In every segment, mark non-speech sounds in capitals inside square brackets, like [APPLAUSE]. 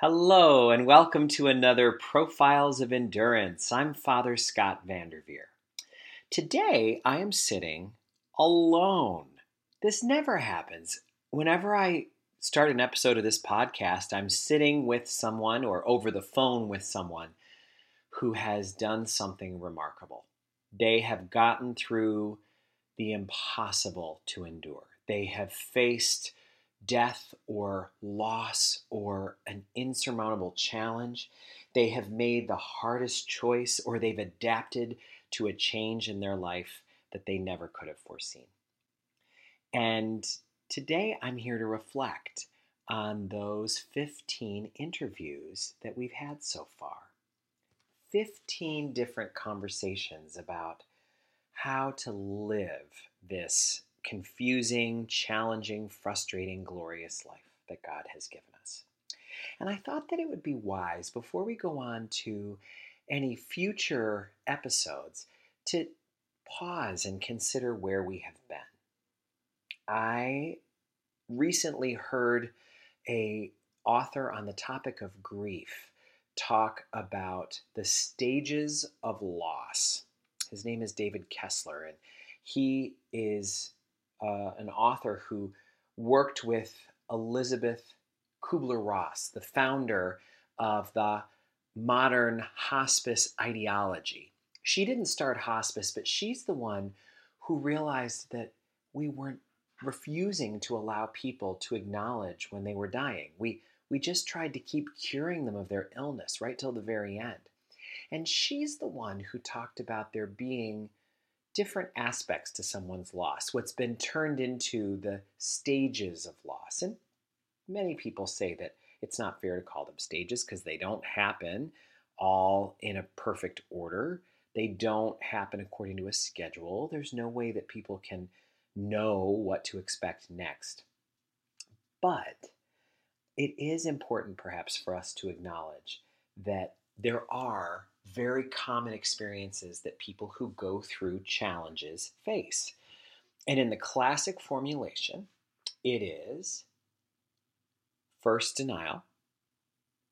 Hello, and welcome to another Profiles of Endurance. I'm Father Scott Vanderveer. Today, I am sitting alone. This never happens. Whenever I start an episode of this podcast, I'm sitting with someone or over the phone with someone who has done something remarkable. They have gotten through the impossible to endure. They have faced death or loss or an insurmountable challenge. They have made the hardest choice or they've adapted to a change in their life that they never could have foreseen. And today I'm here to reflect on those 15 interviews that we've had so far. 15 different conversations about how to live this confusing, challenging, frustrating, glorious life that God has given us. And I thought that it would be wise before we go on to any future episodes to pause and consider where we have been. I recently heard a author on the topic of grief talk about the stages of loss. His name is David Kessler, and he is uh, an author who worked with Elisabeth Kubler Ross, the founder of the modern hospice ideology. She didn't start hospice, but she's the one who realized that we weren't refusing to allow people to acknowledge when they were dying. We, we just tried to keep curing them of their illness right till the very end. And she's the one who talked about there being different aspects to someone's loss, what's been turned into the stages of loss. And many people say that it's not fair to call them stages because they don't happen all in a perfect order. They don't happen according to a schedule. There's no way that people can know what to expect next. But it is important, perhaps, for us to acknowledge that there are very common experiences that people who go through challenges face. And in the classic formulation, it is first denial,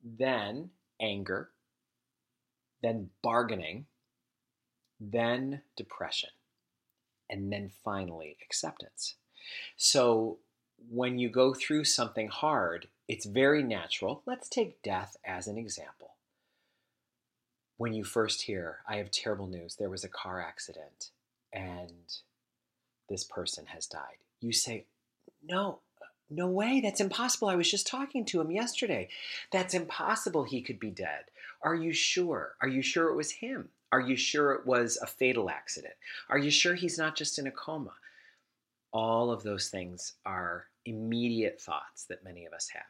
then anger, then bargaining, then depression, and then finally acceptance. So when you go through something hard, it's very natural. Let's take death as an example when you first hear, I have terrible news, there was a car accident and this person has died, you say, No, no way, that's impossible. I was just talking to him yesterday. That's impossible. He could be dead. Are you sure? Are you sure it was him? Are you sure it was a fatal accident? Are you sure he's not just in a coma? All of those things are immediate thoughts that many of us have.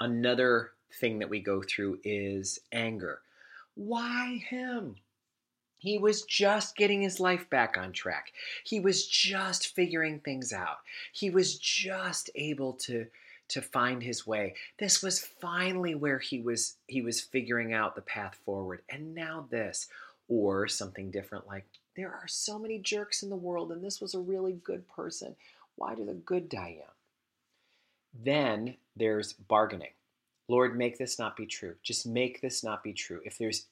Another thing that we go through is anger. Why him? He was just getting his life back on track. He was just figuring things out. He was just able to to find his way. This was finally where he was he was figuring out the path forward. And now this or something different like there are so many jerks in the world and this was a really good person. Why do the good die young? Then there's bargaining. Lord, make this not be true. Just make this not be true. If there's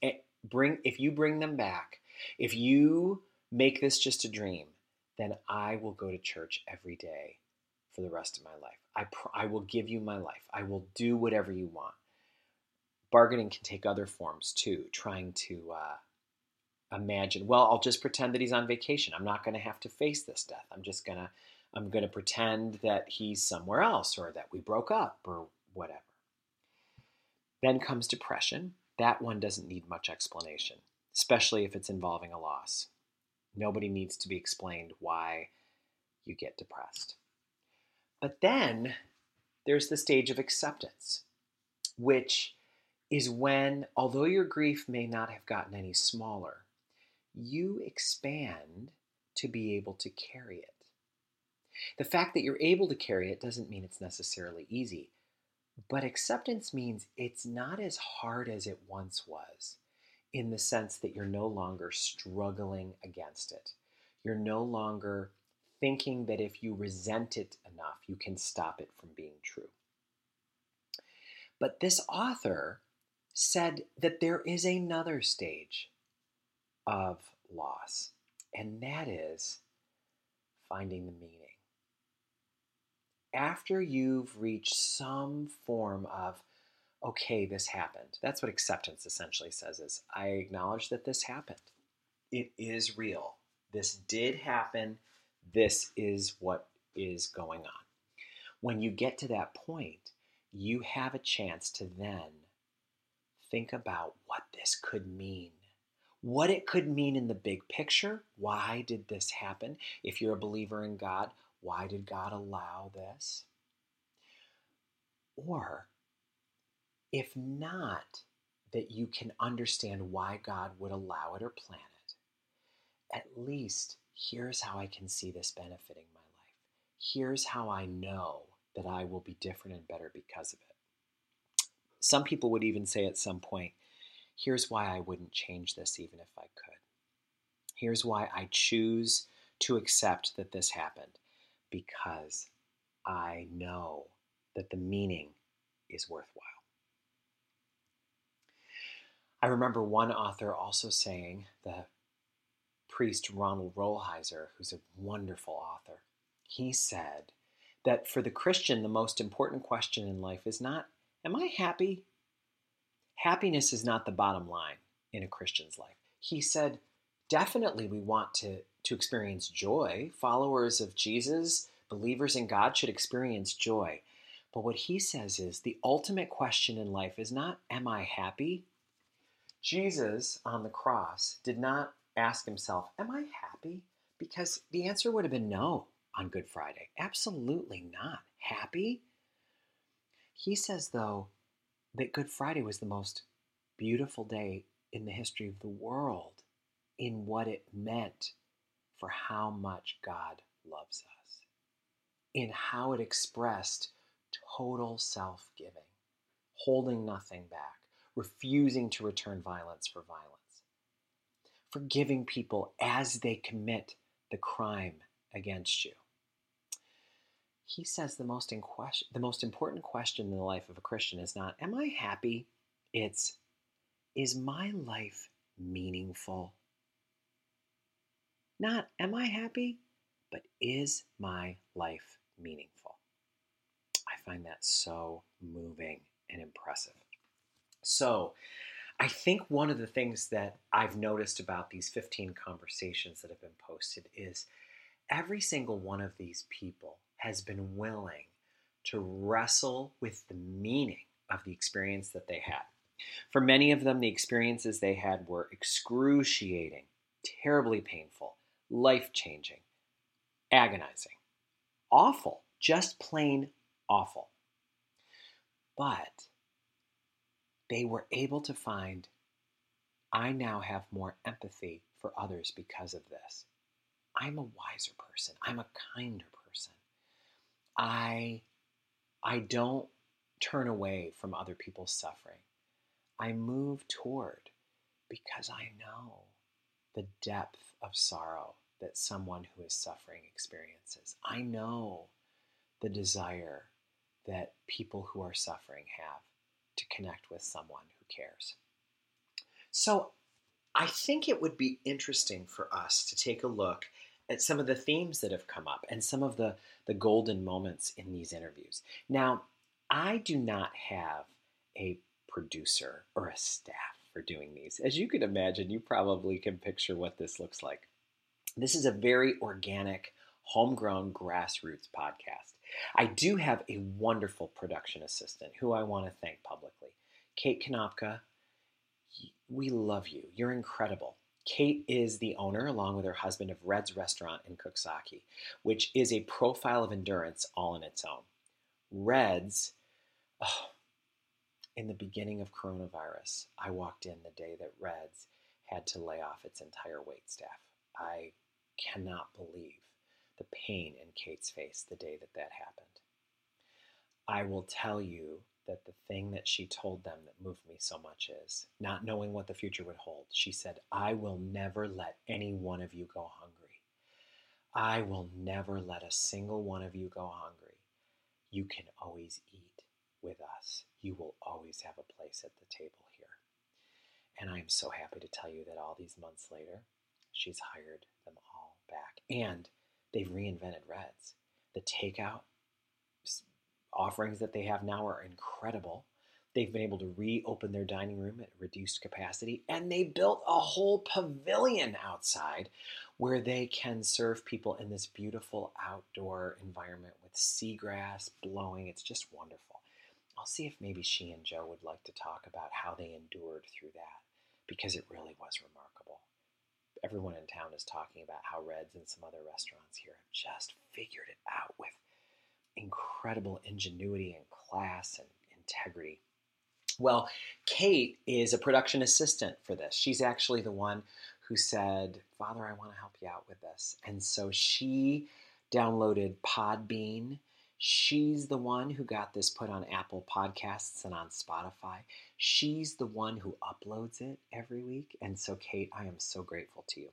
bring if you bring them back, if you make this just a dream, then I will go to church every day for the rest of my life. I pr- I will give you my life. I will do whatever you want. Bargaining can take other forms too, trying to uh, imagine. Well, I'll just pretend that he's on vacation. I'm not going to have to face this death. I'm just gonna I'm going to pretend that he's somewhere else or that we broke up or whatever. Then comes depression. That one doesn't need much explanation, especially if it's involving a loss. Nobody needs to be explained why you get depressed. But then there's the stage of acceptance, which is when, although your grief may not have gotten any smaller, you expand to be able to carry it. The fact that you're able to carry it doesn't mean it's necessarily easy. But acceptance means it's not as hard as it once was, in the sense that you're no longer struggling against it. You're no longer thinking that if you resent it enough, you can stop it from being true. But this author said that there is another stage of loss, and that is finding the meaning. After you've reached some form of, okay, this happened. That's what acceptance essentially says is I acknowledge that this happened. It is real. This did happen. This is what is going on. When you get to that point, you have a chance to then think about what this could mean. What it could mean in the big picture. Why did this happen? If you're a believer in God, why did God allow this? Or, if not, that you can understand why God would allow it or plan it, at least here's how I can see this benefiting my life. Here's how I know that I will be different and better because of it. Some people would even say at some point, here's why I wouldn't change this even if I could. Here's why I choose to accept that this happened because I know that the meaning is worthwhile. I remember one author also saying, the priest Ronald Rolheiser, who's a wonderful author, he said that for the Christian, the most important question in life is not, Am I happy? Happiness is not the bottom line in a Christian's life. He said, Definitely we want to, to experience joy. Followers of Jesus, believers in God, should experience joy. But what he says is the ultimate question in life is not, Am I happy? Jesus on the cross did not ask himself, Am I happy? Because the answer would have been no on Good Friday. Absolutely not. Happy? He says, though, that Good Friday was the most beautiful day in the history of the world in what it meant for how much God loves us, in how it expressed total self giving, holding nothing back, refusing to return violence for violence, forgiving people as they commit the crime against you he says the most, question, the most important question in the life of a Christian is not, Am I happy? It's, Is my life meaningful? Not, Am I happy? But is my life meaningful? I find that so moving and impressive. So, I think one of the things that I've noticed about these 15 conversations that have been posted is every single one of these people has been willing to wrestle with the meaning of the experience that they had. For many of them, the experiences they had were excruciating, terribly painful, life changing, agonizing, awful, just plain awful. But they were able to find I now have more empathy for others because of this. I'm a wiser person. I'm a kinder person. I I don't turn away from other people's suffering. I move toward because I know the depth of sorrow that someone who is suffering experiences. I know the desire that people who are suffering have to connect with someone who cares. So I think it would be interesting for us to take a look at some of the themes that have come up and some of the, the golden moments in these interviews. Now, I do not have a producer or a staff for doing these. As you can imagine, you probably can picture what this looks like. This is a very organic, homegrown grassroots podcast. I do have a wonderful production assistant who I want to thank publicly. Kate Kanopka, we love you. You're incredible. Kate is the owner, along with her husband, of Red's Restaurant in Coxsackie, which is a profile of endurance all in its own. Red's, oh, in the beginning of coronavirus, I walked in the day that Red's had to lay off its entire wait staff. I cannot believe the pain in Kate's face the day that that happened. I will tell you that the thing that she told them that moved me so much is not knowing what the future would hold. She said, I will never let any one of you go hungry. I will never let a single one of you go hungry. You can always eat. with us, you will always have a place at the table here. And I'm so happy to tell you that all these months later, she's hired them all back. And they've reinvented Reds. The takeout offerings that they have now are incredible. They've been able to reopen their dining room at reduced capacity, and they built a whole pavilion outside where they can serve people in this beautiful outdoor environment with seagrass blowing. It's just wonderful. I'll see if maybe she and Joe would like to talk about how they endured through that because it really was remarkable. Everyone in town is talking about how Reds and some other restaurants here have just figured it out with incredible ingenuity and class and integrity. Well, Kate is a production assistant for this. She's actually the one who said, Father, I want to help you out with this. And so she downloaded Podbean. She's the one who got this put on Apple Podcasts and on Spotify. She's the one who uploads it every week. And so, Kate, I am so grateful to you.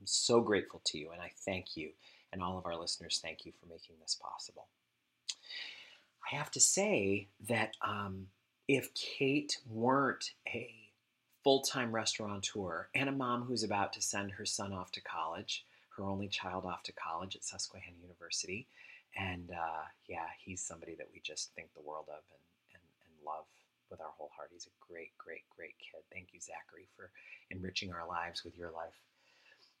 I'm so grateful to you, and I thank you. And all of our listeners, thank you for making this possible. I have to say that um, if Kate weren't a full time restaurateur and a mom who's about to send her son off to college, her only child off to college at Susquehanna University. And uh, yeah, he's somebody that we just think the world of and, and, and love with our whole heart. He's a great, great, great kid. Thank you, Zachary, for enriching our lives with your life.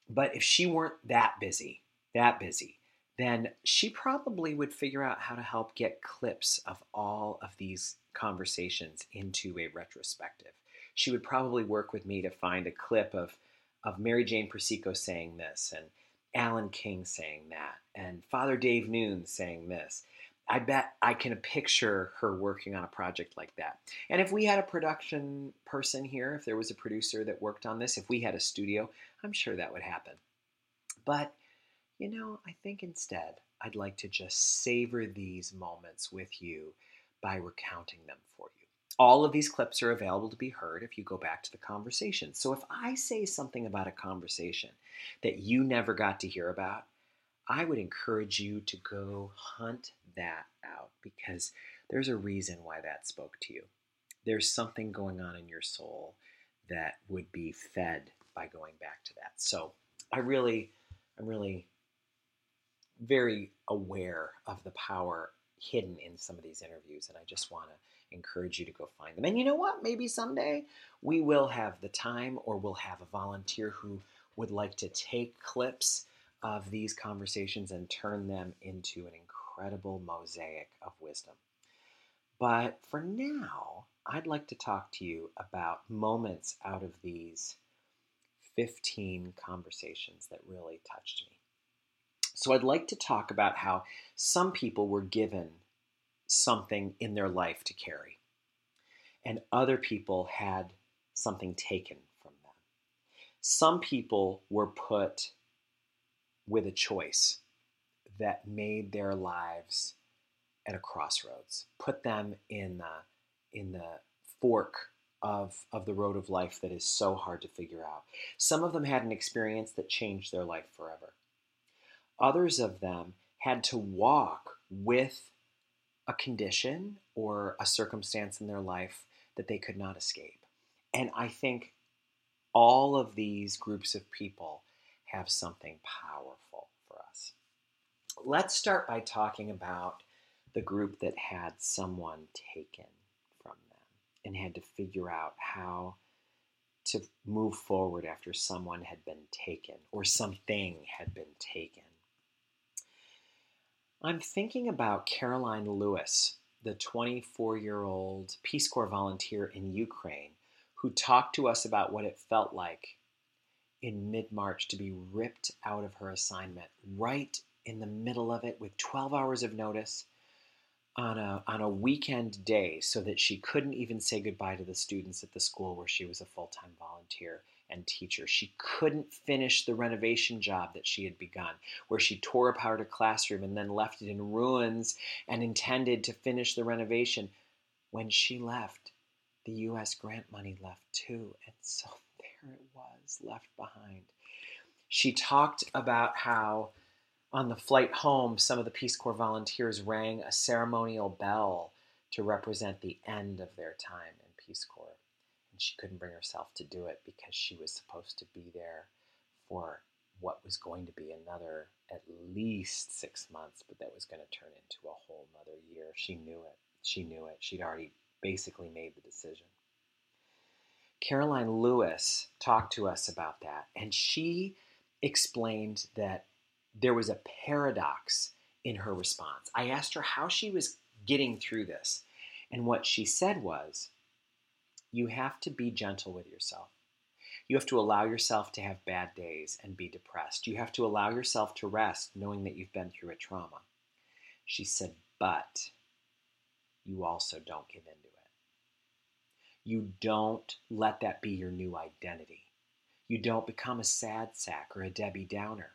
But if she weren't that busy, that busy, then she probably would figure out how to help get clips of all of these conversations into a retrospective. She would probably work with me to find a clip of, of Mary Jane Persico saying this, and Alan King saying that, and Father Dave Noon saying this. I bet I can picture her working on a project like that. And if we had a production person here, if there was a producer that worked on this, if we had a studio, I'm sure that would happen. But you know, I think instead I'd like to just savor these moments with you by recounting them for you. All of these clips are available to be heard if you go back to the conversation. So if I say something about a conversation that you never got to hear about, I would encourage you to go hunt that out because there's a reason why that spoke to you. There's something going on in your soul that would be fed by going back to that. So I really, I'm really very aware of the power hidden in some of these interviews, and I just want to encourage you to go find them. And you know what? Maybe someday we will have the time or we'll have a volunteer who would like to take clips of these conversations and turn them into an incredible mosaic of wisdom. But for now, I'd like to talk to you about moments out of these 15 conversations that really touched me. So I'd like to talk about how some people were given something in their life to carry, and other people had something taken from them. Some people were put with a choice that made their lives at a crossroads, put them in the, in the fork of, of the road of life that is so hard to figure out. Some of them had an experience that changed their life forever. Others of them had to walk with a condition or a circumstance in their life that they could not escape. And I think all of these groups of people have something powerful for us. Let's start by talking about the group that had someone taken from them and had to figure out how to move forward after someone had been taken or something had been taken. I'm thinking about Caroline Lewis, the 24 year old Peace Corps volunteer in Ukraine, who talked to us about what it felt like in mid March to be ripped out of her assignment right in the middle of it with 12 hours of notice on a, on a weekend day so that she couldn't even say goodbye to the students at the school where she was a full time volunteer and teacher. She couldn't finish the renovation job that she had begun, where she tore apart a classroom and then left it in ruins and intended to finish the renovation. When she left, the U.S. grant money left too, and so [LAUGHS] there it was, left behind. She talked about how on the flight home, some of the Peace Corps volunteers rang a ceremonial bell to represent the end of their time in Peace Corps. She couldn't bring herself to do it because she was supposed to be there for what was going to be another at least six months, but that was going to turn into a whole nother year. She knew it. She knew it. She'd already basically made the decision. Caroline Lewis talked to us about that, and she explained that there was a paradox in her response. I asked her how she was getting through this, and what she said was, You have to be gentle with yourself. You have to allow yourself to have bad days and be depressed. You have to allow yourself to rest knowing that you've been through a trauma. She said, But you also don't give in to it. You don't let that be your new identity. You don't become a sad sack or a Debbie Downer.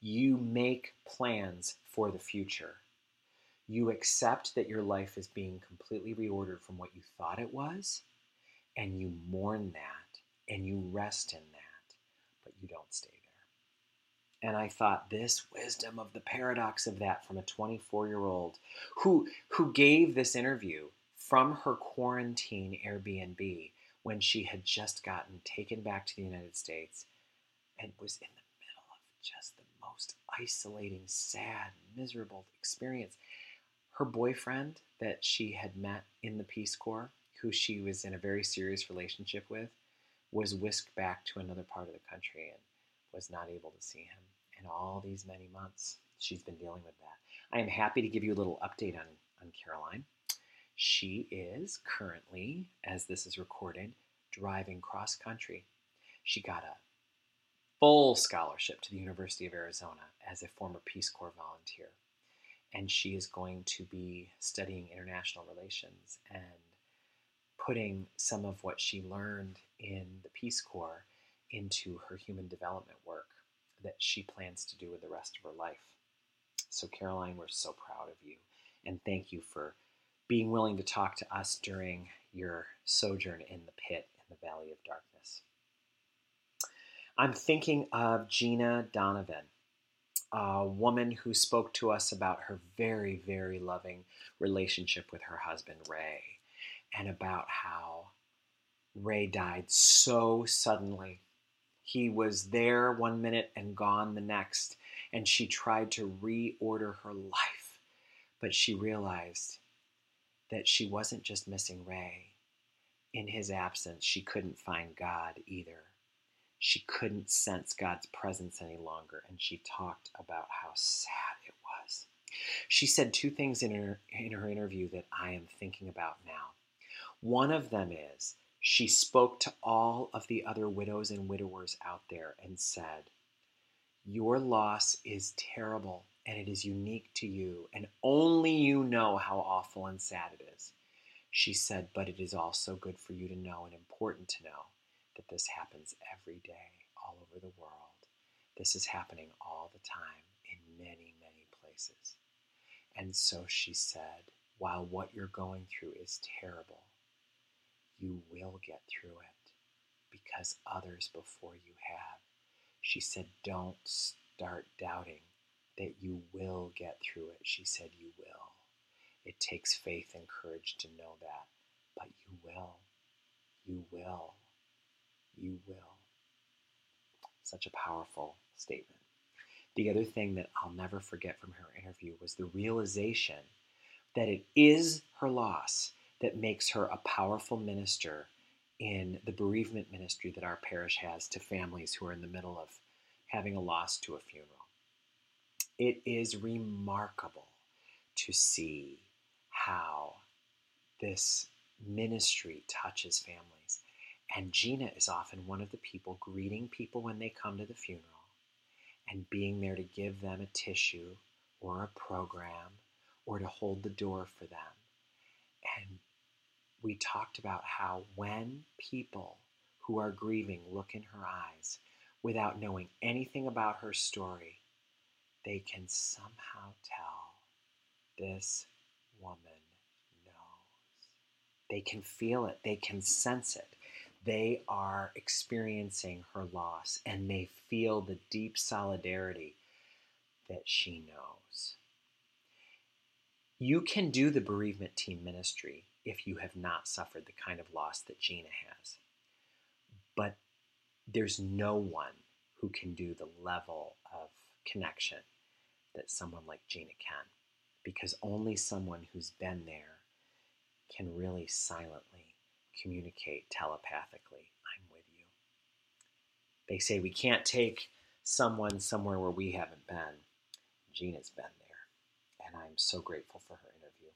You make plans for the future. You accept that your life is being completely reordered from what you thought it was, and you mourn that and you rest in that, but you don't stay there. And I thought this wisdom of the paradox of that from a 24 year old who, who gave this interview from her quarantine Airbnb when she had just gotten taken back to the United States and was in the middle of just the most isolating, sad, miserable experience. Her boyfriend that she had met in the Peace Corps, who she was in a very serious relationship with, was whisked back to another part of the country and was not able to see him in all these many months. She's been dealing with that. I am happy to give you a little update on, on Caroline. She is currently, as this is recorded, driving cross country. She got a full scholarship to the University of Arizona as a former Peace Corps volunteer. And she is going to be studying international relations and putting some of what she learned in the Peace Corps into her human development work that she plans to do with the rest of her life. So, Caroline, we're so proud of you. And thank you for being willing to talk to us during your sojourn in the pit in the valley of darkness. I'm thinking of Gina Donovan, a woman who spoke to us about her very, very loving relationship with her husband, Ray, and about how Ray died so suddenly. He was there one minute and gone the next, and she tried to reorder her life, but she realized that she wasn't just missing Ray. In his absence, she couldn't find God either. She couldn't sense God's presence any longer, and she talked about how sad it was. She said two things in her, in her interview that I am thinking about now. One of them is she spoke to all of the other widows and widowers out there and said, Your loss is terrible and it is unique to you, and only you know how awful and sad it is. She said, But it is also good for you to know and important to know that this happens every day all over the world. This is happening all the time in many, many places. And so she said, While what you're going through is terrible, you will get through it because others before you have. She said, Don't start doubting that you will get through it. She said, You will. It takes faith and courage to know that, but you will. You will. You will. Such a powerful statement. The other thing that I'll never forget from her interview was the realization that it is her loss that makes her a powerful minister in the bereavement ministry that our parish has to families who are in the middle of having a loss to a funeral. It is remarkable to see how this ministry touches families. And Gina is often one of the people greeting people when they come to the funeral and being there to give them a tissue or a program or to hold the door for them. And we talked about how when people who are grieving look in her eyes without knowing anything about her story, they can somehow tell this woman knows. They can feel it, they can sense it. They are experiencing her loss and they feel the deep solidarity that she knows. You can do the bereavement team ministry if you have not suffered the kind of loss that Gina has. But there's no one who can do the level of connection that someone like Gina can, because only someone who's been there can really silently communicate telepathically I'm with you. They say we can't take someone somewhere where we haven't been. Gina's been there, and I'm so grateful for her interview.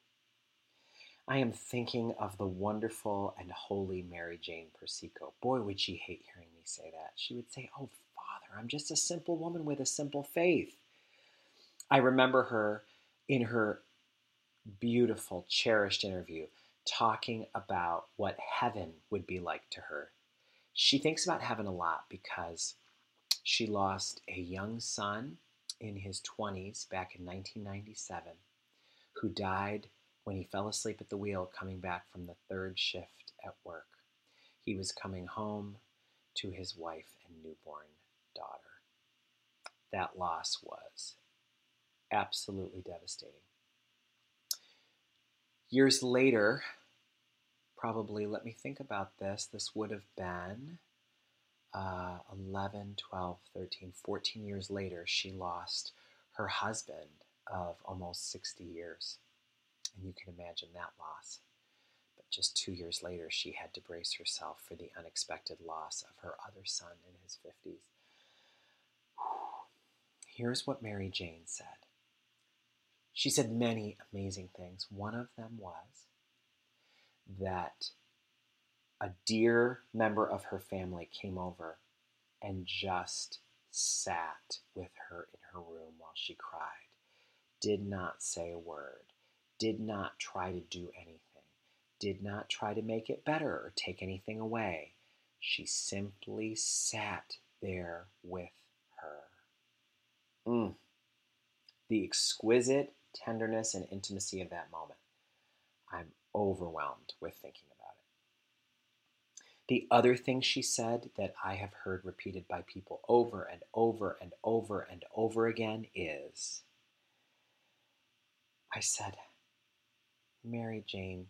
I am thinking of the wonderful and holy Mary Jane Persico. Boy, would she hate hearing me say that. She would say, Oh, Father, I'm just a simple woman with a simple faith. I remember her in her beautiful, cherished interview talking about what heaven would be like to her. She thinks about heaven a lot because she lost a young son in his 20s back in 1997 who died when he fell asleep at the wheel coming back from the third shift at work. He was coming home to his wife and newborn daughter. That loss was absolutely devastating. Years later, probably, let me think about this, this would have been uh, 11, 12, 13, 14 years later, she lost her husband of almost 60 years. And you can imagine that loss. But just two years later, she had to brace herself for the unexpected loss of her other son in his 50s. Here's what Mary Jane said. She said many amazing things. One of them was that a dear member of her family came over and just sat with her in her room while she cried, did not say a word, did not try to do anything, did not try to make it better or take anything away. She simply sat there with her. Mm. The exquisite tenderness and intimacy of that moment. I'm overwhelmed with thinking about it. the other thing she said that I have heard repeated by people over and over and over and over again is I said, Mary Jane,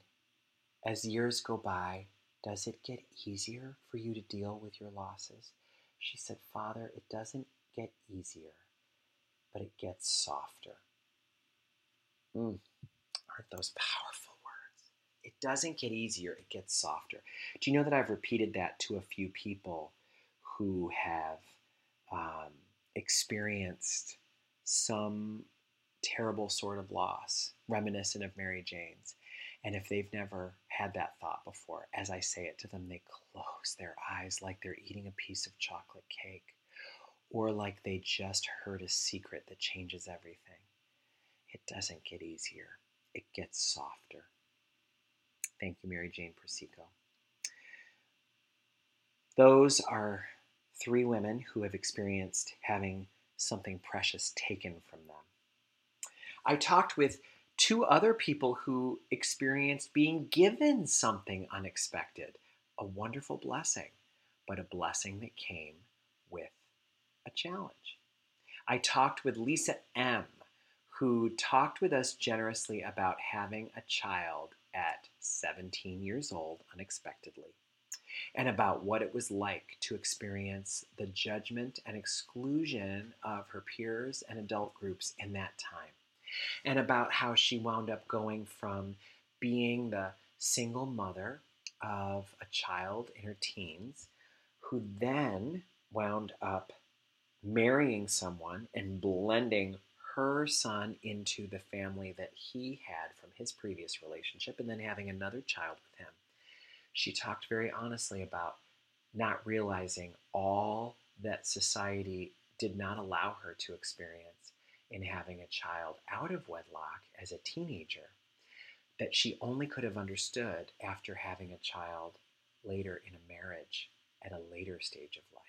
as years go by, does it get easier for you to deal with your losses? She said, Father, it doesn't get easier, but it gets softer. Mm, aren't those powerful? It doesn't get easier, it gets softer. Do you know that I've repeated that to a few people who have um, experienced some terrible sort of loss, reminiscent of Mary Jane's? And if they've never had that thought before, as I say it to them, they close their eyes like they're eating a piece of chocolate cake or like they just heard a secret that changes everything. It doesn't get easier, it gets softer. Thank you, Mary Jane Persico. Those are three women who have experienced having something precious taken from them. I talked with two other people who experienced being given something unexpected, a wonderful blessing, but a blessing that came with a challenge. I talked with Lisa M., who talked with us generously about having a child at 17 years old unexpectedly, and about what it was like to experience the judgment and exclusion of her peers and adult groups in that time, and about how she wound up going from being the single mother of a child in her teens who then wound up marrying someone and blending her son into the family that he had from his previous relationship and then having another child with him. She talked very honestly about not realizing all that society did not allow her to experience in having a child out of wedlock as a teenager that she only could have understood after having a child later in a marriage at a later stage of life.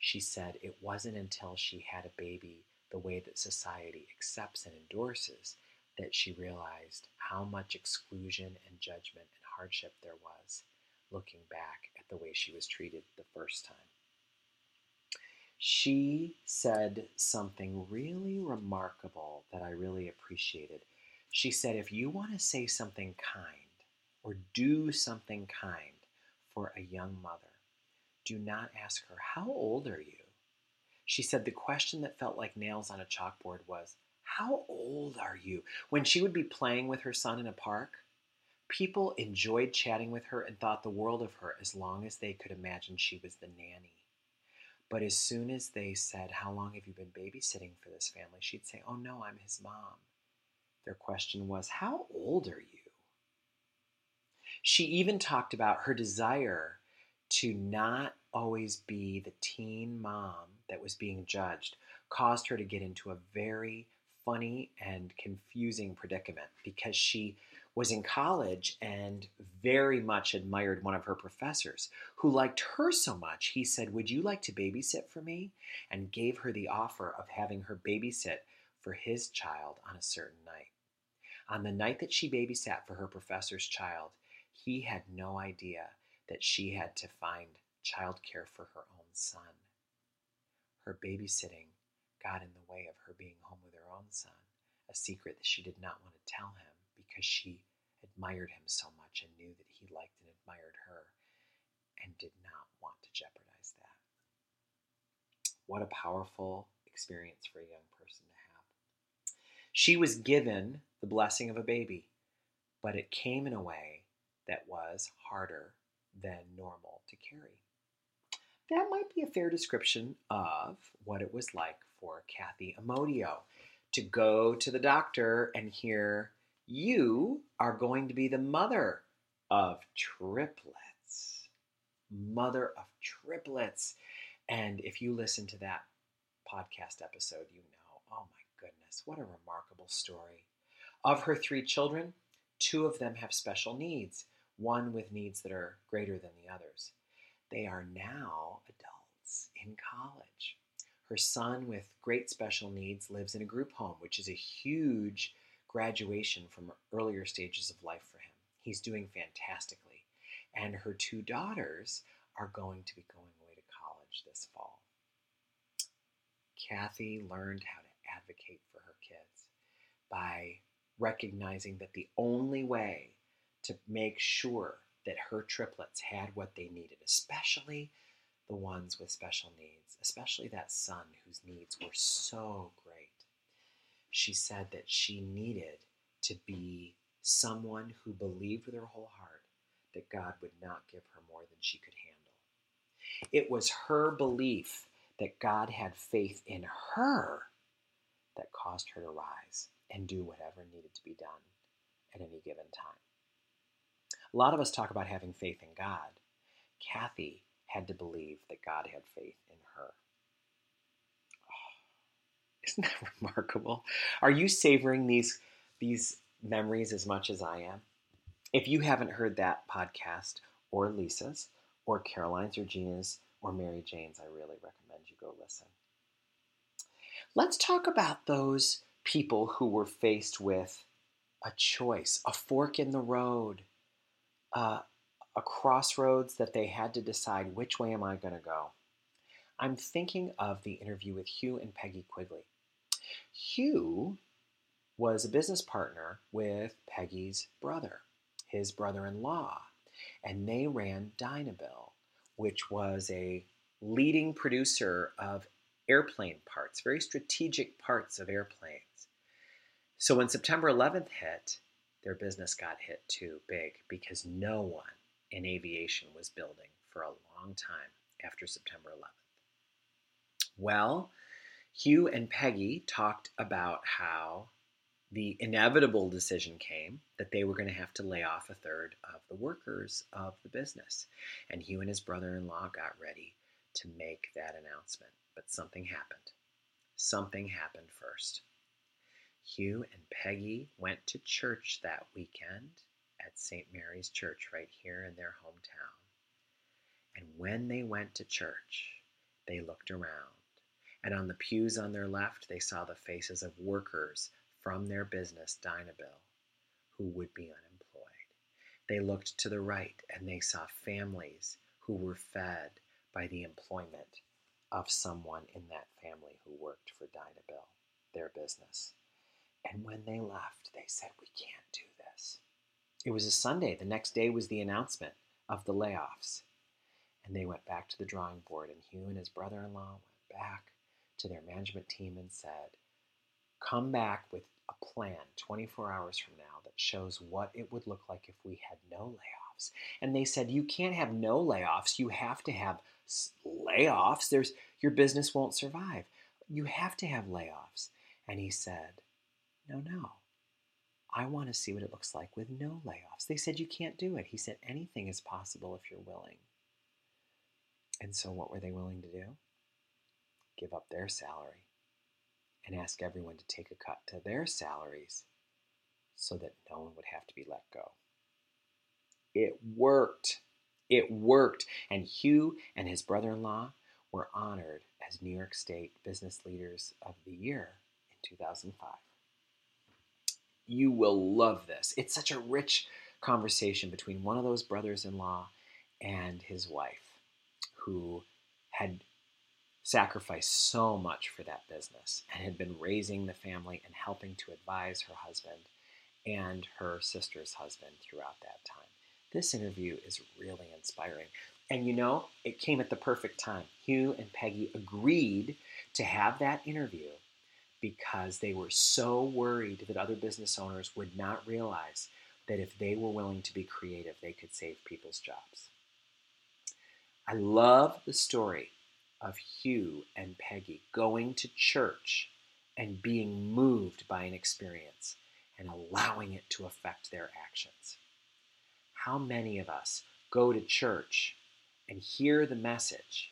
She said it wasn't until she had a baby the way that society accepts and endorses that she realized how much exclusion and judgment and hardship there was looking back at the way she was treated the first time. She said something really remarkable that I really appreciated. She said, if you want to say something kind or do something kind for a young mother, do not ask her, How old are you? She said the question that felt like nails on a chalkboard was, How old are you? When she would be playing with her son in a park, people enjoyed chatting with her and thought the world of her as long as they could imagine she was the nanny. But as soon as they said, How long have you been babysitting for this family? she'd say, Oh no, I'm his mom. Their question was, How old are you? She even talked about her desire to not always be the teen mom that was being judged, caused her to get into a very funny and confusing predicament because she was in college and very much admired one of her professors who liked her so much he said would you like to babysit for me and gave her the offer of having her babysit for his child on a certain night on the night that she babysat for her professor's child, he had no idea that she had to find childcare for her own son. Her babysitting got in the way of her being home with her own son, a secret that she did not want to tell him because she admired him so much and knew that he liked and admired her and did not want to jeopardize that. What a powerful experience for a young person to have. She was given the blessing of a baby, but it came in a way that was harder than normal to carry. That might be a fair description of what it was like for Kathy Amodio to go to the doctor and hear, You are going to be the mother of triplets. Mother of triplets. And if you listen to that podcast episode, you know, oh my goodness, what a remarkable story. Of her three children, two of them have special needs, one with needs that are greater than the others. They are now adults in college. Her son with great special needs lives in a group home, which is a huge graduation from earlier stages of life for him. He's doing fantastically. And her two daughters are going to be going away to college this fall. Kathy learned how to advocate for her kids by recognizing that the only way to make sure that her triplets had what they needed, especially the ones with special needs, especially that son whose needs were so great. She said that she needed to be someone who believed with her whole heart that God would not give her more than she could handle. It was her belief that God had faith in her that caused her to rise and do whatever needed to be done at any given time. A lot of us talk about having faith in God. Kathy had to believe that God had faith in her. Oh, [SIGHS] isn't that [LAUGHS] remarkable? Are you savoring these, these memories as much as I am? If you haven't heard that podcast, or Lisa's, or Caroline's, or Gina's, or Mary Jane's, I really recommend you go listen. Let's talk about those people who were faced with a choice, a fork in the road, uh, a crossroads that they had to decide which way am I going to go. I'm thinking of the interview with Hugh and Peggy Quigley. Hugh was a business partner with Peggy's brother, his brother in law, and they ran Dynabill, which was a leading producer of airplane parts, very strategic parts of airplanes. So when September 11th hit, their business got hit too big because no one in aviation was building for a long time after September 11th. Well, Hugh and Peggy talked about how the inevitable decision came that they were going to have to lay off a third of the workers of the business. And Hugh and his brother in law got ready to make that announcement. But something happened. Something happened first. Hugh and Peggy went to church that weekend at St. Mary's Church right here in their hometown. And when they went to church, they looked around. And on the pews on their left, they saw the faces of workers from their business, Dynabill, who would be unemployed. They looked to the right and they saw families who were fed by the employment of someone in that family who worked for Dynabill, their business. And when they left, they said, We can't do this. It was a Sunday. The next day was the announcement of the layoffs. And they went back to the drawing board, and Hugh and his brother in law went back to their management team and said, Come back with a plan 24 hours from now that shows what it would look like if we had no layoffs. And they said, You can't have no layoffs. You have to have layoffs. There's, your business won't survive. You have to have layoffs. And he said, No, no. I want to see what it looks like with no layoffs. They said, You can't do it. He said, Anything is possible if you're willing. And so, what were they willing to do? Give up their salary and ask everyone to take a cut to their salaries so that no one would have to be let go. It worked. It worked. And Hugh and his brother in law were honored as New York State Business Leaders of the Year in 2005. You will love this. It's such a rich conversation between one of those brothers in law and his wife, who had sacrificed so much for that business and had been raising the family and helping to advise her husband and her sister's husband throughout that time. This interview is really inspiring. And you know, it came at the perfect time. Hugh and Peggy agreed to have that interview because they were so worried that other business owners would not realize that if they were willing to be creative, they could save people's jobs. I love the story of Hugh and Peggy going to church and being moved by an experience and allowing it to affect their actions. How many of us go to church and hear the message,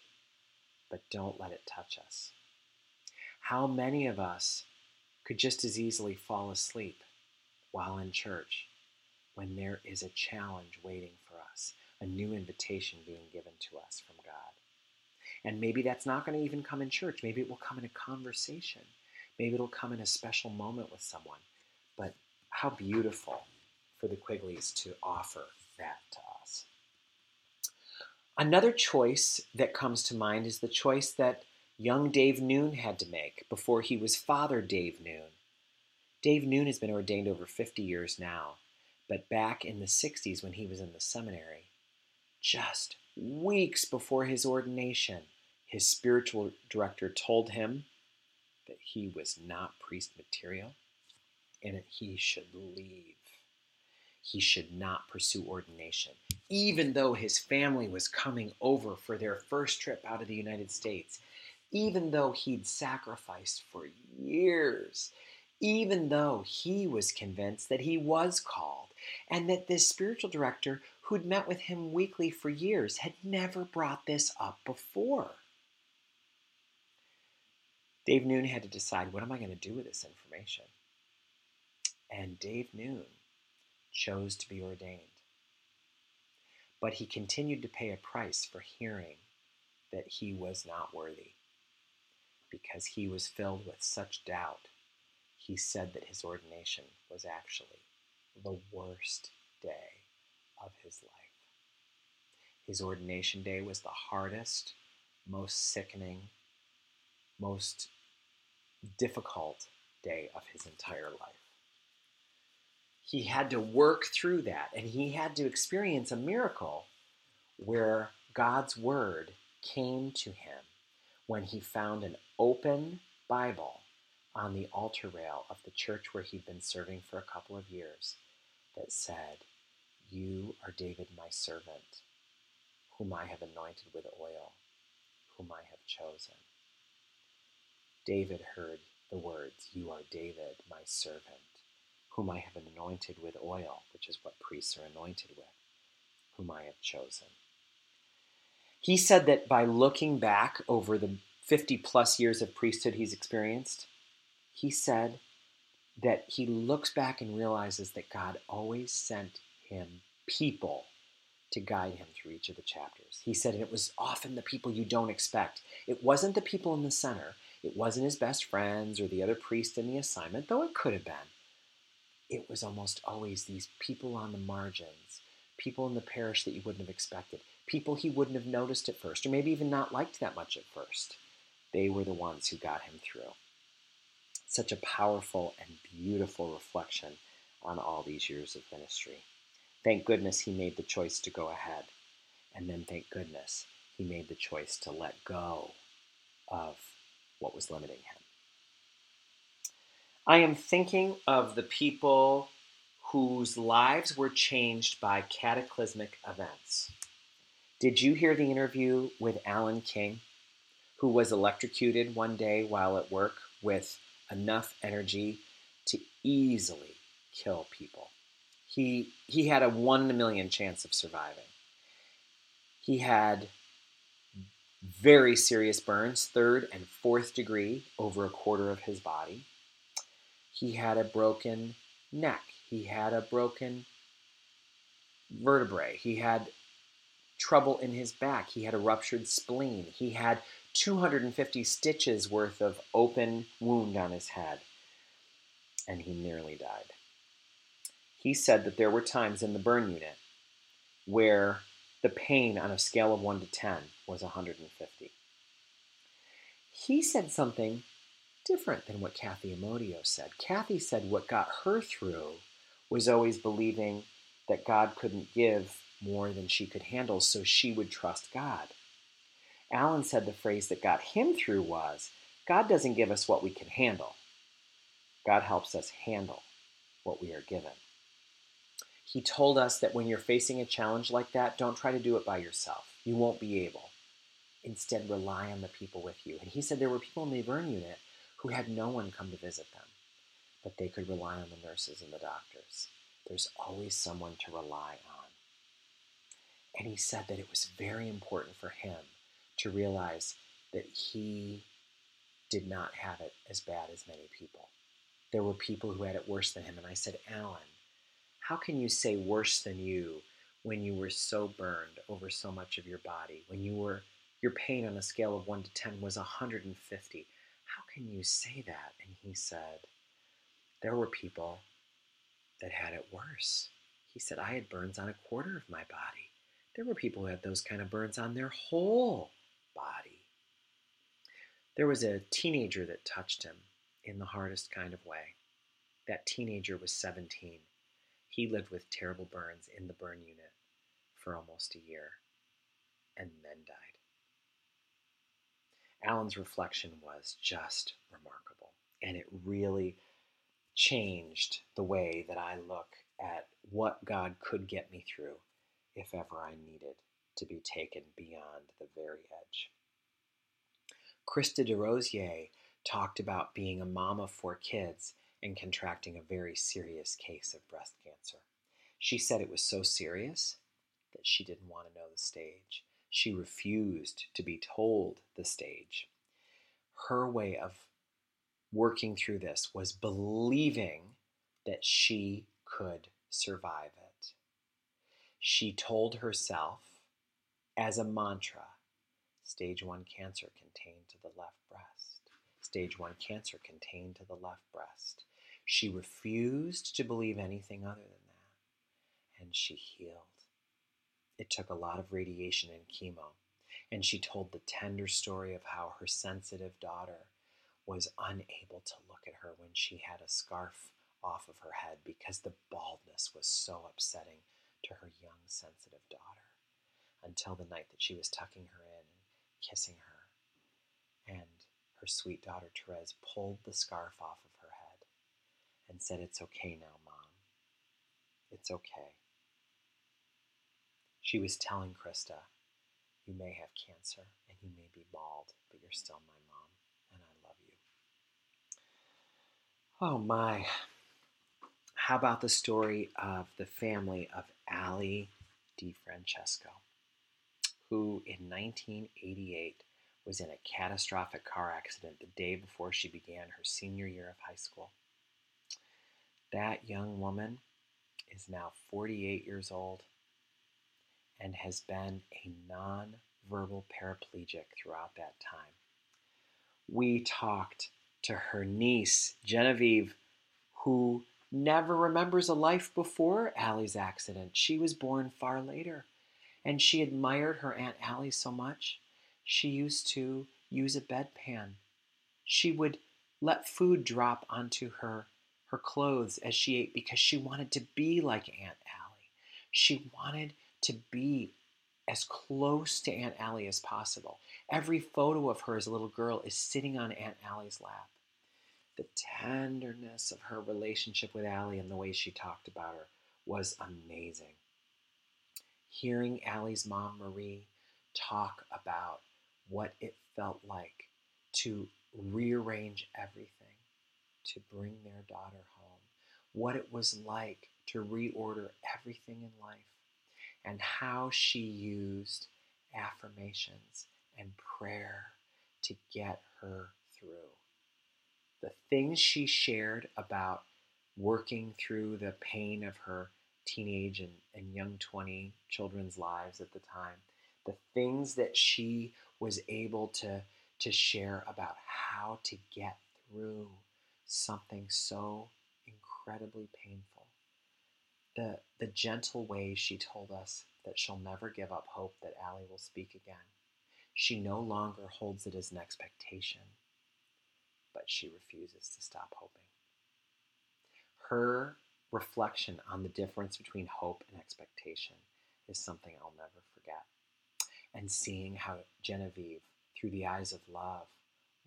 but don't let it touch us? How many of us could just as easily fall asleep while in church when there is a challenge waiting for us, a new invitation being given to us from God? And maybe that's not going to even come in church. Maybe it will come in a conversation. Maybe it'll come in a special moment with someone. But how beautiful for the Quigleys to offer that to us. Another choice that comes to mind is the choice that young Dave Noon had to make before he was Father Dave Noon. Dave Noon has been ordained over 50 years now, but back in the 60s when he was in the seminary, just weeks before his ordination, his spiritual director told him that he was not priest material and that he should leave. He should not pursue ordination, even though his family was coming over for their first trip out of the United States, even though he'd sacrificed for years, even though he was convinced that he was called, and that this spiritual director who'd met with him weekly for years, had never brought this up before. Dave Noon had to decide what am I going to do with this information? And Dave Noon chose to be ordained. But he continued to pay a price for hearing that he was not worthy. Because he was filled with such doubt, he said that his ordination was actually the worst day of his life. His ordination day was the hardest, most sickening, most difficult day of his entire life. He had to work through that and he had to experience a miracle where God's word came to him when he found an open Bible on the altar rail of the church where he'd been serving for a couple of years that said, you are David, my servant, whom I have anointed with oil, whom I have chosen. David heard the words, You are David, my servant, whom I have anointed with oil, which is what priests are anointed with, whom I have chosen. He said that by looking back over the 50 plus years of priesthood he's experienced, he said that he looks back and realizes that God always sent him people to guide him through each of the chapters. He said, it was often the people you don't expect. It wasn't the people in the center, it wasn't his best friends or the other priest in the assignment, though it could have been. It was almost always these people on the margins, people in the parish that you wouldn't have expected, people he wouldn't have noticed at first, or maybe even not liked that much at first. They were the ones who got him through. Such a powerful and beautiful reflection on all these years of ministry. Thank goodness he made the choice to go ahead. And then thank goodness he made the choice to let go of what was limiting him. I am thinking of the people whose lives were changed by cataclysmic events. Did you hear the interview with Alan King, who was electrocuted one day while at work with enough energy to easily kill people? He, he had a one in a million chance of surviving. He had very serious burns, third and fourth degree, over a quarter of his body. He had a broken neck. He had a broken vertebrae. He had trouble in his back. He had a ruptured spleen. He had 250 stitches worth of open wound on his head. And he nearly died. He said that there were times in the burn unit where the pain on a scale of 1 to 10 was 150. He said something different than what Kathy Amodio said. Kathy said what got her through was always believing that God couldn't give more than she could handle, so she would trust God. Alan said the phrase that got him through was God doesn't give us what we can handle, God helps us handle what we are given. He told us that when you're facing a challenge like that, don't try to do it by yourself. You won't be able. Instead, rely on the people with you. And he said there were people in the burn unit who had no one come to visit them, but they could rely on the nurses and the doctors. There's always someone to rely on. And he said that it was very important for him to realize that he did not have it as bad as many people. There were people who had it worse than him. And I said, Alan, how can you say worse than you when you were so burned over so much of your body? When you were your pain on a scale of 1 to 10 was 150. How can you say that? And he said, There were people that had it worse. He said, I had burns on a quarter of my body. There were people who had those kind of burns on their whole body. There was a teenager that touched him in the hardest kind of way. That teenager was 17. He lived with terrible burns in the burn unit for almost a year and then died. Alan's reflection was just remarkable, and it really changed the way that I look at what God could get me through if ever I needed to be taken beyond the very edge. Krista DeRosier talked about being a mom of four kids and contracting a very serious case of breast cancer. She said it was so serious that she didn't want to know the stage. She refused to be told the stage. Her way of working through this was believing that she could survive it. She told herself as a mantra stage one cancer contained to the left breast, stage one cancer contained to the left breast. She refused to believe anything other than that, and she healed. It took a lot of radiation and chemo, and she told the tender story of how her sensitive daughter was unable to look at her when she had a scarf off of her head because the baldness was so upsetting to her young, sensitive daughter until the night that she was tucking her in and kissing her. And her sweet daughter Therese pulled the scarf off of her head and said, It's okay now, Mom. It's okay. She was telling Krista, You may have cancer and you may be bald, but you're still my mom, and I love you. Oh my. How about the story of the family of Allie DiFrancesco, who in 1988 was in a catastrophic car accident the day before she began her senior year of high school. That young woman is now 48 years old and has been a non-verbal paraplegic throughout that time. We talked to her niece, Genevieve, who never remembers a life before Allie's accident. She was born far later, and she admired her Aunt Allie so much. She used to use a bedpan. She would let food drop onto her her clothes as she ate because she wanted to be like Aunt Allie. She wanted to be as close to Aunt Allie as possible. Every photo of her as a little girl is sitting on Aunt Allie's lap. The tenderness of her relationship with Allie and the way she talked about her was amazing. Hearing Allie's mom, Marie, talk about what it felt like to rearrange everything to bring their daughter home, what it was like to reorder everything in life, and how she used affirmations and prayer to get her through. The things she shared about working through the pain of her teenage and, and young 20 children's lives at the time, the things that she was able to, to share about how to get through something so incredibly painful. The, the gentle way she told us that she'll never give up hope that Allie will speak again. She no longer holds it as an expectation, but she refuses to stop hoping. Her reflection on the difference between hope and expectation is something I'll never forget. And seeing how Genevieve, through the eyes of love,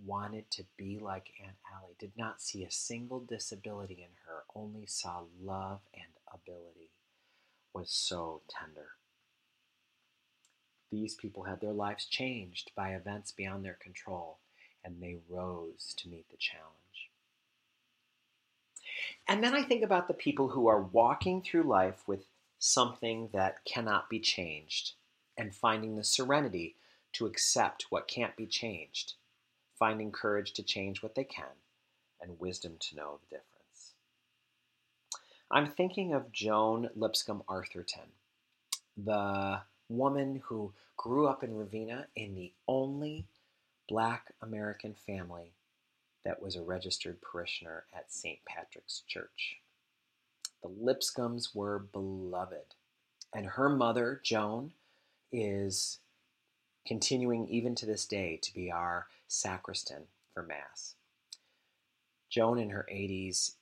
wanted to be like Aunt Allie, did not see a single disability in her, only saw love and ability, was so tender. These people had their lives changed by events beyond their control, and they rose to meet the challenge. And then I think about the people who are walking through life with something that cannot be changed and finding the serenity to accept what can't be changed finding courage to change what they can, and wisdom to know the difference. I'm thinking of Joan Lipscomb Arthurton, the woman who grew up in Ravenna in the only black American family that was a registered parishioner at St. Patrick's Church. The Lipscombs were beloved, and her mother, Joan, is continuing even to this day to be our sacristan for Mass. Joan, in her 80s,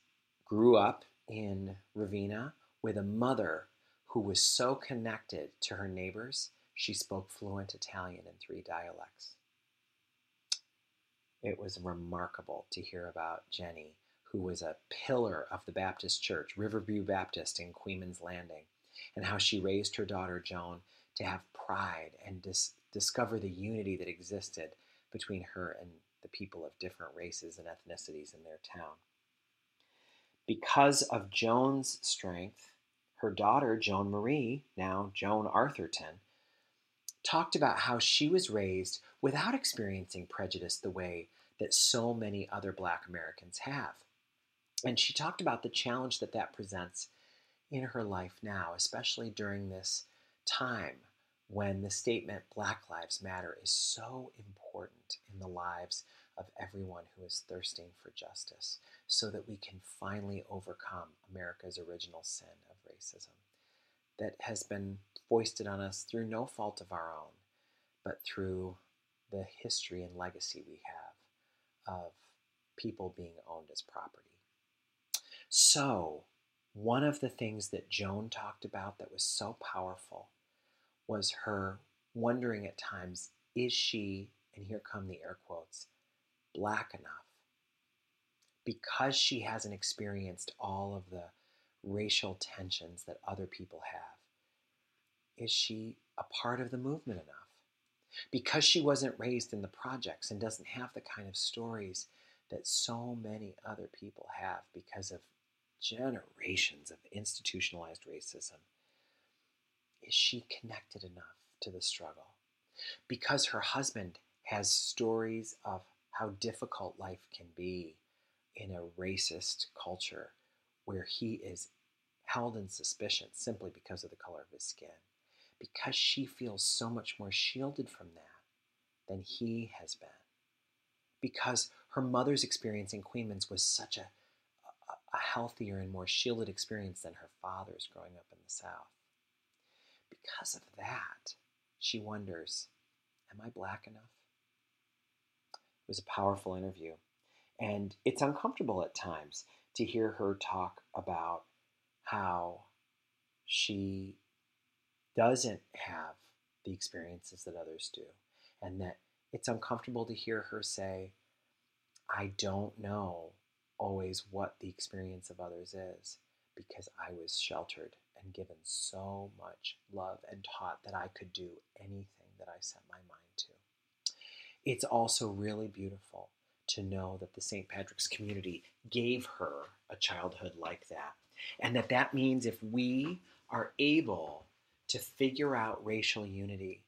grew up in Ravenna with a mother who was so connected to her neighbors, she spoke fluent Italian in three dialects. It was remarkable to hear about Jenny, who was a pillar of the Baptist Church, Riverview Baptist in Coeymans Landing, and how she raised her daughter Joan to have pride and dis- discover the unity that existed between her and the people of different races and ethnicities in their town. Because of Joan's strength, her daughter, Joan Marie, now Joan Arthurton, talked about how she was raised without experiencing prejudice the way that so many other black Americans have. And she talked about the challenge that that presents in her life now, especially during this time when the statement Black Lives Matter is so important in the lives of everyone who is thirsting for justice, so that we can finally overcome America's original sin of racism that has been foisted on us through no fault of our own, but through the history and legacy we have of people being owned as property. So, one of the things that Joan talked about that was so powerful was her wondering at times, is she, and here come the air quotes, black enough? Because she hasn't experienced all of the racial tensions that other people have, is she a part of the movement enough? Because she wasn't raised in the projects and doesn't have the kind of stories that so many other people have because of generations of institutionalized racism is she connected enough to the struggle? Because her husband has stories of how difficult life can be in a racist culture where he is held in suspicion simply because of the color of his skin. Because she feels so much more shielded from that than he has been. Because her mother's experience in Queens was such a, a, a healthier and more shielded experience than her father's growing up in the South because of that, she wonders, Am I black enough? It was a powerful interview. And it's uncomfortable at times to hear her talk about how she doesn't have the experiences that others do, and that it's uncomfortable to hear her say, I don't know always what the experience of others is because I was sheltered and given so much love and taught that I could do anything that I set my mind to. It's also really beautiful to know that the St. Patrick's community gave her a childhood like that. And that that means if we are able to figure out racial unity,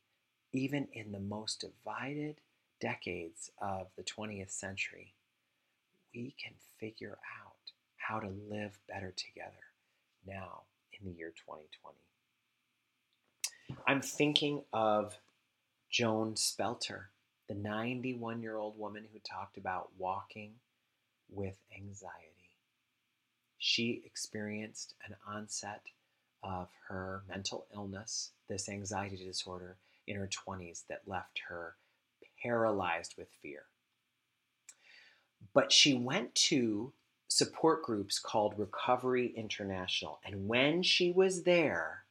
even in the most divided decades of the 20th century, we can figure out how to live better together now in the year 2020. I'm thinking of Joan Spelter, the 91 year old woman who talked about walking with anxiety. She experienced an onset of her mental illness, this anxiety disorder, in her 20s that left her paralyzed with fear. But she went to support groups called Recovery International. And when she was there,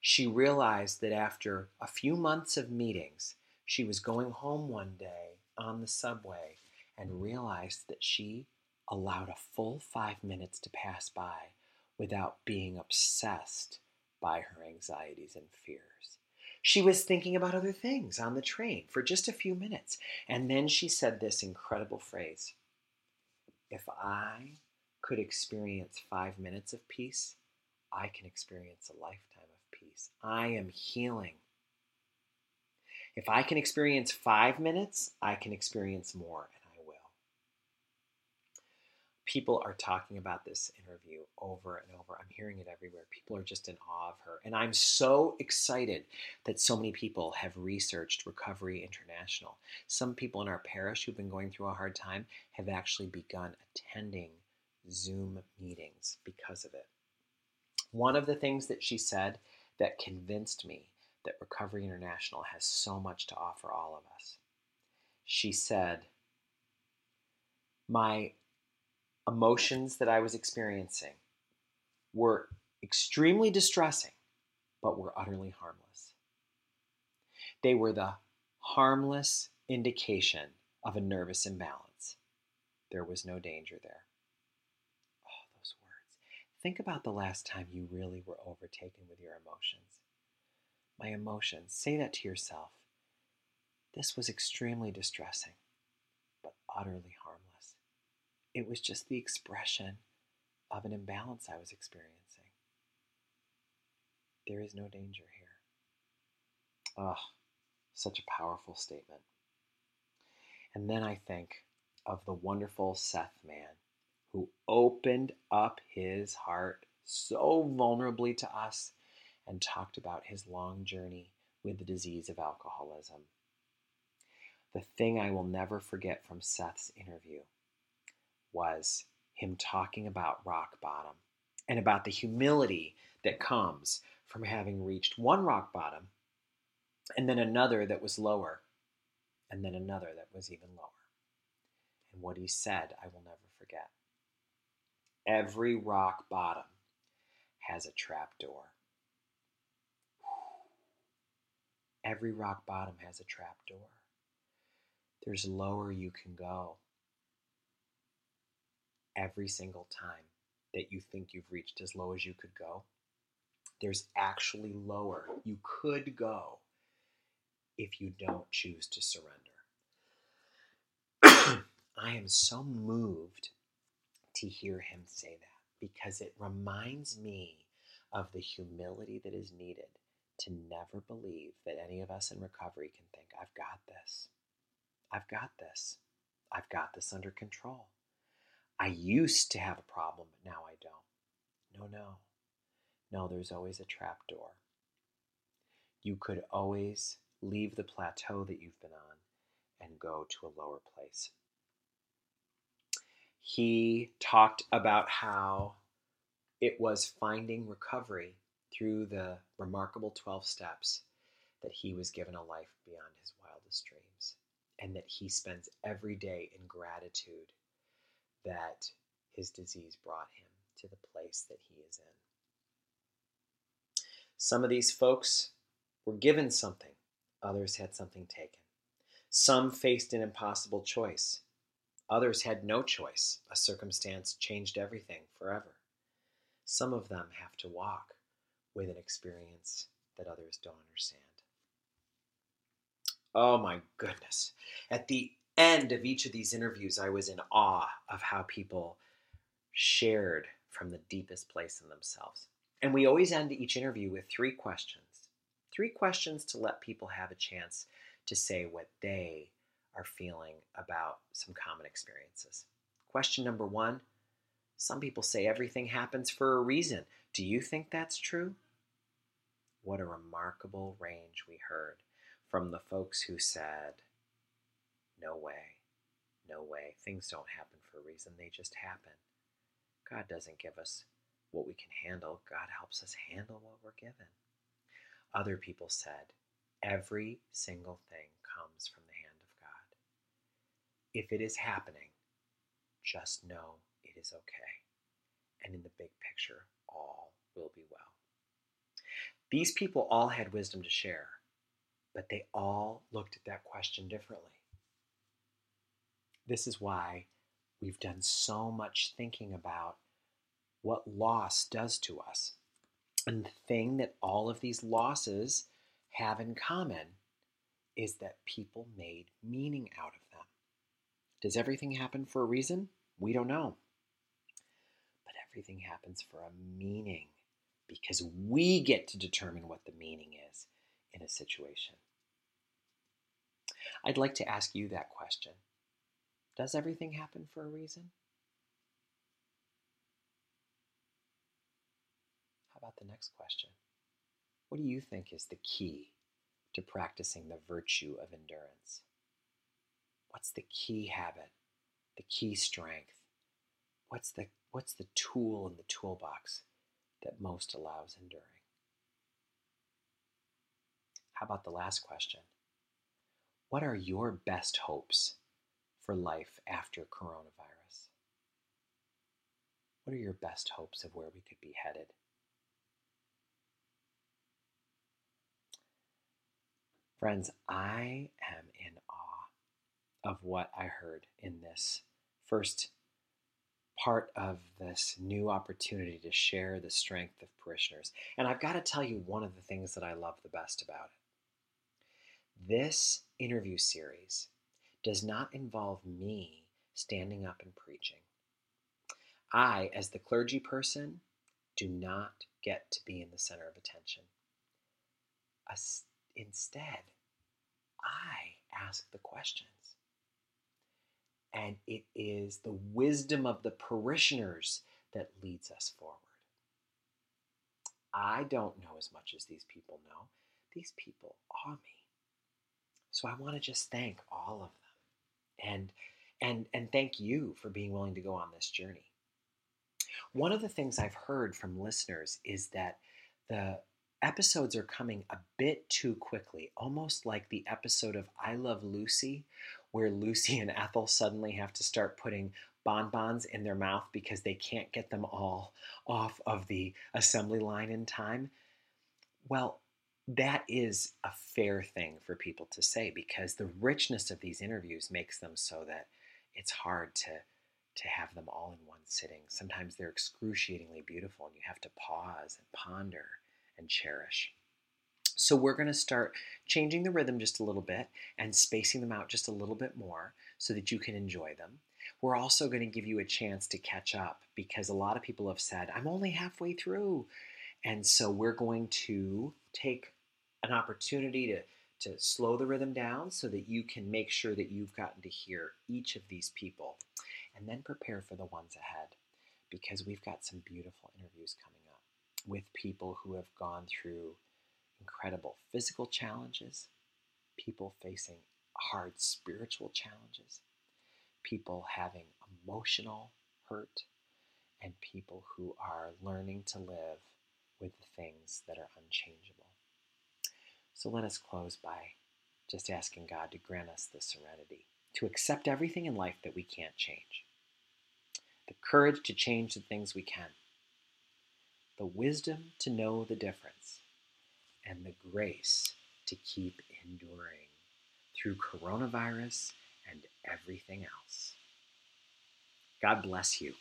she realized that after a few months of meetings, she was going home one day on the subway and realized that she allowed a full five minutes to pass by without being obsessed by her anxieties and fears. She was thinking about other things on the train for just a few minutes. And then she said this incredible phrase If I could experience five minutes of peace, I can experience a lifetime of peace. I am healing. If I can experience five minutes, I can experience more. People are talking about this interview over and over. I'm hearing it everywhere. People are just in awe of her. And I'm so excited that so many people have researched Recovery International. Some people in our parish who've been going through a hard time have actually begun attending Zoom meetings because of it. One of the things that she said that convinced me that Recovery International has so much to offer all of us. She said, My emotions that I was experiencing were extremely distressing, but were utterly harmless. They were the harmless indication of a nervous imbalance. There was no danger there. Oh, those words. Think about the last time you really were overtaken with your emotions. My emotions, say that to yourself. This was extremely distressing, but utterly harmless. It was just the expression of an imbalance I was experiencing. There is no danger here. Ah, oh, such a powerful statement. And then I think of the wonderful Seth man who opened up his heart so vulnerably to us and talked about his long journey with the disease of alcoholism. The thing I will never forget from Seth's interview was him talking about rock bottom and about the humility that comes from having reached one rock bottom and then another that was lower and then another that was even lower. And what he said, I will never forget. Every rock bottom has a trap door. Every rock bottom has a trap door. There's lower you can go. Every single time that you think you've reached as low as you could go, there's actually lower you could go if you don't choose to surrender. [CLEARS THROAT] I am so moved to hear him say that because it reminds me of the humility that is needed to never believe that any of us in recovery can think, I've got this. I've got this. I've got this under control. I used to have a problem, but now I don't. No, no. No, there's always a trap door. You could always leave the plateau that you've been on and go to a lower place he talked about how it was finding recovery through the remarkable 12 steps that he was given a life beyond his wildest dreams, and that he spends every day in gratitude that his disease brought him to the place that he is in. Some of these folks were given something, others had something taken. Some faced an impossible choice. Others had no choice. A circumstance changed everything forever. Some of them have to walk with an experience that others don't understand. Oh my goodness. At the end of each of these interviews, I was in awe of how people shared from the deepest place in themselves. And we always end each interview with three questions. Three questions to let people have a chance to say what they are feeling about some common experiences. Question number one Some people say everything happens for a reason. Do you think that's true? What a remarkable range we heard from the folks who said, No way, no way, things don't happen for a reason, they just happen. God doesn't give us what we can handle, God helps us handle what we're given. Other people said, Every single thing comes from the hand of God. If it is happening, just know it is okay. And in the big picture, all will be well. These people all had wisdom to share, but they all looked at that question differently. This is why we've done so much thinking about what loss does to us. And the thing that all of these losses have in common is that people made meaning out of them. Does everything happen for a reason? We don't know. But everything happens for a meaning because we get to determine what the meaning is in a situation. I'd like to ask you that question Does everything happen for a reason? How about the next question? What do you think is the key to practicing the virtue of endurance? What's the key habit, the key strength? What's the, what's the tool in the toolbox that most allows enduring? How about the last question? What are your best hopes for life after coronavirus? What are your best hopes of where we could be headed? Friends, I am in awe of what I heard in this first part of this new opportunity to share the strength of parishioners. And I've got to tell you one of the things that I love the best about it. This interview series does not involve me standing up and preaching. I, as the clergy person, do not get to be in the center of attention. Instead, I ask the questions. And it is the wisdom of the parishioners that leads us forward. I don't know as much as these people know. These people are me. So I want to just thank all of them and and and thank you for being willing to go on this journey. One of the things I've heard from listeners is that the episodes are coming a bit too quickly, almost like the episode of I Love Lucy, where Lucy [LAUGHS] and Ethel suddenly have to start putting bonbons in their mouth because they can't get them all off of the assembly line in time. Well, that is a fair thing for people to say because the richness of these interviews makes them so that it's hard to to have them all in one sitting. Sometimes they're excruciatingly beautiful and you have to pause and ponder and cherish. So we're going to start changing the rhythm just a little bit and spacing them out just a little bit more so that you can enjoy them. We're also going to give you a chance to catch up because a lot of people have said, I'm only halfway through. And so we're going to take an opportunity to, to slow the rhythm down so that you can make sure that you've gotten to hear each of these people and then prepare for the ones ahead because we've got some beautiful interviews coming up with people who have gone through incredible physical challenges, people facing hard spiritual challenges, people having emotional hurt, and people who are learning to live with the things that are unchangeable. So let us close by just asking God to grant us the serenity to accept everything in life that we can't change. the courage to change the things we can, the wisdom to know the difference, and the grace to keep enduring through coronavirus and everything else. God bless you.